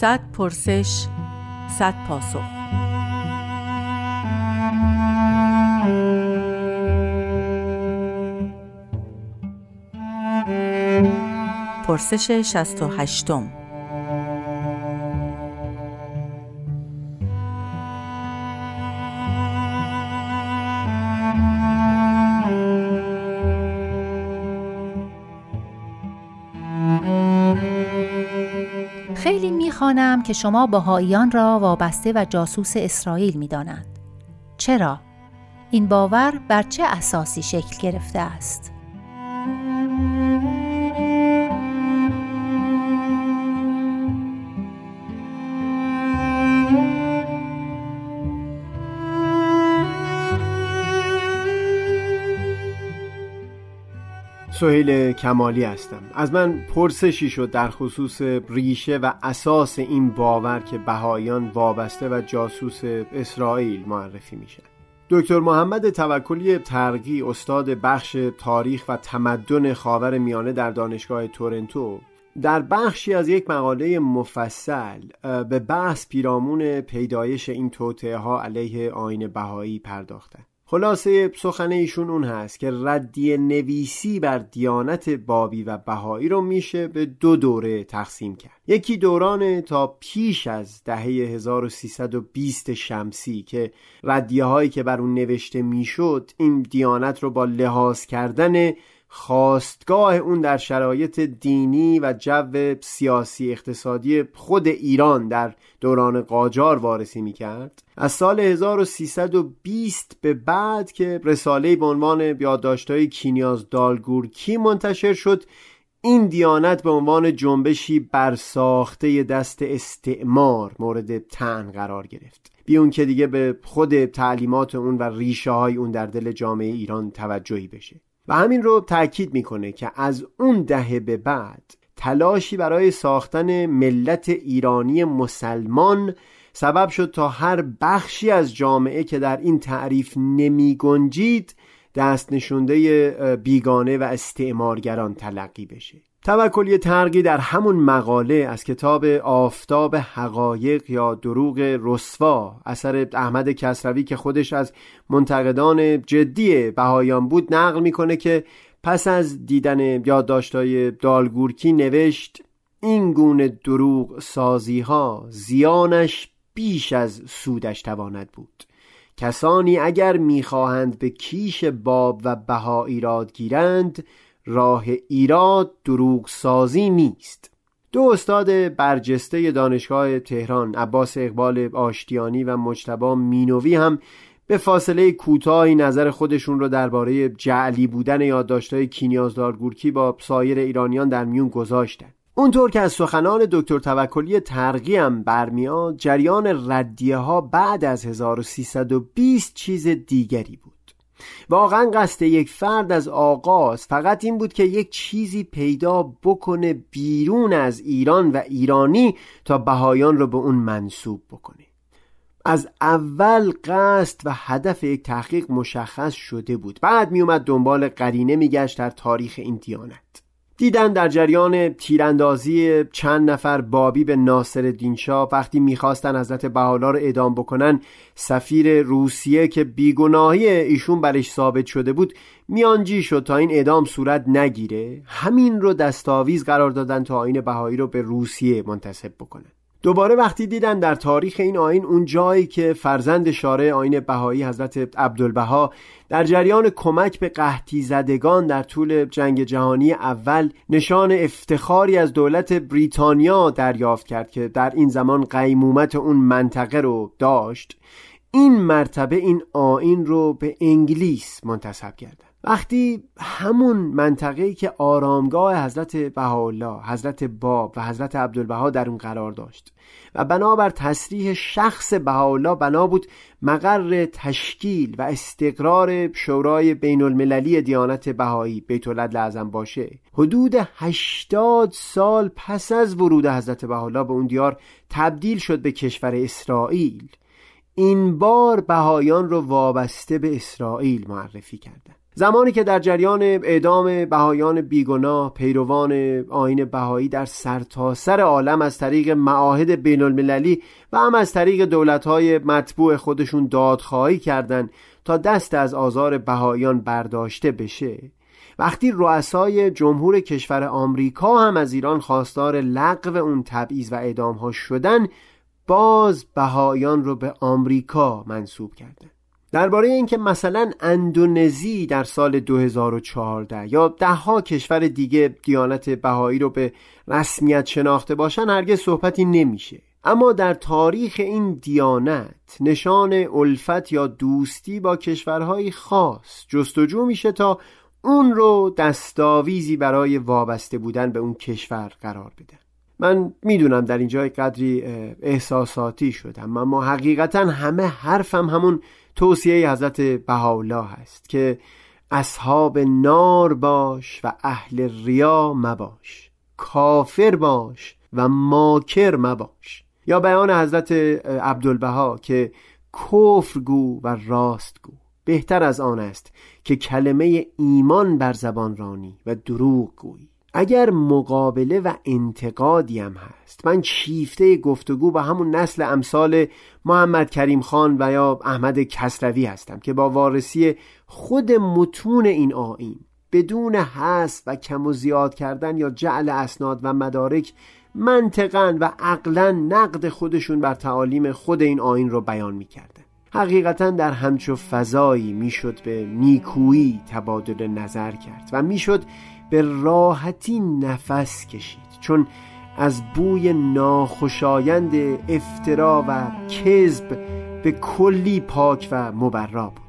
صد پرسش صد پاسخ. پرسش 68م خیلی می‌خوانم که شما بهاییان را وابسته و جاسوس اسرائیل می‌دانند. چرا؟ این باور بر چه اساسی شکل گرفته است؟ سهیل کمالی هستم. از من پرسشی شد در خصوص ریشه و اساس این باور که بهایان وابسته و جاسوس اسرائیل معرفی میشه. دکتر محمد توکلی ترقی استاد بخش تاریخ و تمدن خاور میانه در دانشگاه تورنتو در بخشی از یک مقاله مفصل به بحث پیرامون پیدایش این توطعه ها علیه آین بهایی پرداختند خلاصه سخن ایشون اون هست که ردیه نویسی بر دیانت بابی و بهایی رو میشه به دو دوره تقسیم کرد. یکی دوران تا پیش از دهه 1320 شمسی که ردیه هایی که بر اون نوشته می‌شد این دیانت رو با لحاظ کردن خواستگاه اون در شرایط دینی و جو سیاسی اقتصادی خود ایران در دوران قاجار وارسی می‌کرد. از سال 1320 به بعد که رساله به عنوان یادداشت‌های کینیاز دالگورکی منتشر شد این دیانت به عنوان جنبشی برساخته دست استعمار مورد تن قرار گرفت. بیون که دیگه به خود تعلیمات اون و ریشه های اون در دل جامعه ایران توجهی بشه. و همین رو تاکید می‌کنه که از اون دهه به بعد تلاشی برای ساختن ملت ایرانی مسلمان سبب شد تا هر بخشی از جامعه که در این تعریف نمی گنجید دست نشونده بیگانه و استعمارگران تلقی بشه. توکلی ترقی در همون مقاله از کتاب آفتاب حقایق یا دروغ رسوا اثر احمد کسروی که خودش از منتقدان جدی بهایان بود نقل می‌کنه که پس از دیدن یادداشت‌های دالگورکی نوشت این گونه دروغ سازی ها زیانش بیش از سودش تواند بود. کسانی اگر می‌خواهند به کیش باب و بها ایراد گیرند راه ایراد دروغ سازی نیست. دو استاد برجسته دانشگاه تهران عباس اقبال آشتیانی و مجتبا مینوی هم به فاصله کوتاهی نظر خودشون رو درباره جعلی بودن یادداشت‌های کینیازدار گورکی با سایر ایرانیان در میون گذاشتن. اونطور که از سخنان دکتر توکلی ترقی هم برمیاد جریان ردیه ها بعد از 1320 چیز دیگری بود. واقعا قصد یک فرد از آغاز فقط این بود که یک چیزی پیدا بکنه بیرون از ایران و ایرانی تا بهایان رو به اون منصوب بکنه. از اول قصد و هدف یک تحقیق مشخص شده بود. بعد میومد دنبال قرینه میگشت در تاریخ این دیانت. دیدن در جریان تیراندازی چند نفر بابی به ناصر دینشا وقتی می‌خواستن حضرت بهالا رو اعدام بکنن سفیر روسیه که بیگناهی ایشون برش ثابت شده بود میانجی شد تا این اعدام صورت نگیره. همین رو دستاویز قرار دادن تا آین بهایی رو به روسیه منتصب بکنن. دوباره وقتی دیدن در تاریخ این آین اون جایی که فرزند شارع آین بهایی حضرت عبدالبها در جریان کمک به قحطی زدگان در طول جنگ جهانی اول نشان افتخاری از دولت بریتانیا دریافت کرد که در این زمان قیمومت اون منطقه رو داشت این مرتبه این آین رو به انگلیس منتصب کردن وقتی همون منطقه‌ای که آرامگاه حضرت بهاءالله، حضرت باب و حضرت عبدالبها در اون قرار داشت و بنابر تصریح شخص بهاءالله بنا بود مقر تشکیل و استقرار شورای بین المللی دیانت بهایی بیت لازم باشه حدود 80 سال پس از ورود حضرت بهاءالله به اون دیار تبدیل شد به کشور اسرائیل. این بار بهایان رو وابسته به اسرائیل معرفی کردند زمانی که در جریان اعدام بهایان بیگناه پیروان آین بهایی در سرتاسر سر عالم از طریق معاهد بین المللی و هم از طریق دولتهای مطبوع خودشون دادخواهی کردند تا دست از آزار بهایان برداشته بشه. وقتی رؤسای جمهور کشور آمریکا هم از ایران خواستار لغو اون تبعیض و اعدام ها شدن باز بهایان رو به آمریکا منصوب کردند درباره اینکه مثلا اندونزی در سال 2014 یا دهها کشور دیگه دیانت بهایی رو به رسمیت شناخته باشن هرگز صحبتی نمیشه. اما در تاریخ این دیانت نشان الفت یا دوستی با کشورهای خاص جستجو میشه تا اون رو دستاویزی برای وابسته بودن به اون کشور قرار بده من می‌دونم در اینجا قدری احساساتی شدم اما حقیقتا همه حرفم همون توصیه حضرت بهاءالله هست که اصحاب نار باش و اهل ریا مباش کافر باش و ماکر مباش. یا بیان حضرت عبدالبها که کفر گو و راست گو بهتر از آن است که کلمه ایمان بر زبان رانی و دروغ گویی. اگر مقابله و انتقادی هم هست من شیفته گفتگو با همون نسل امثال محمد کریم خان و یا احمد کسروی هستم که با وارسی خود متون این آین بدون حس و کم و زیاد کردن یا جعل اسناد و مدارک منطقا و عقلا نقد خودشون بر تعالیم خود این آین رو بیان می‌کردن حقیقتا در همچو فضایی می‌شد به نیکویی تبادل نظر کرد و می‌شد به راحتی نفس کشید چون از بوی ناخوشایند افترا و کذب به کلی پاک و مبرا بود.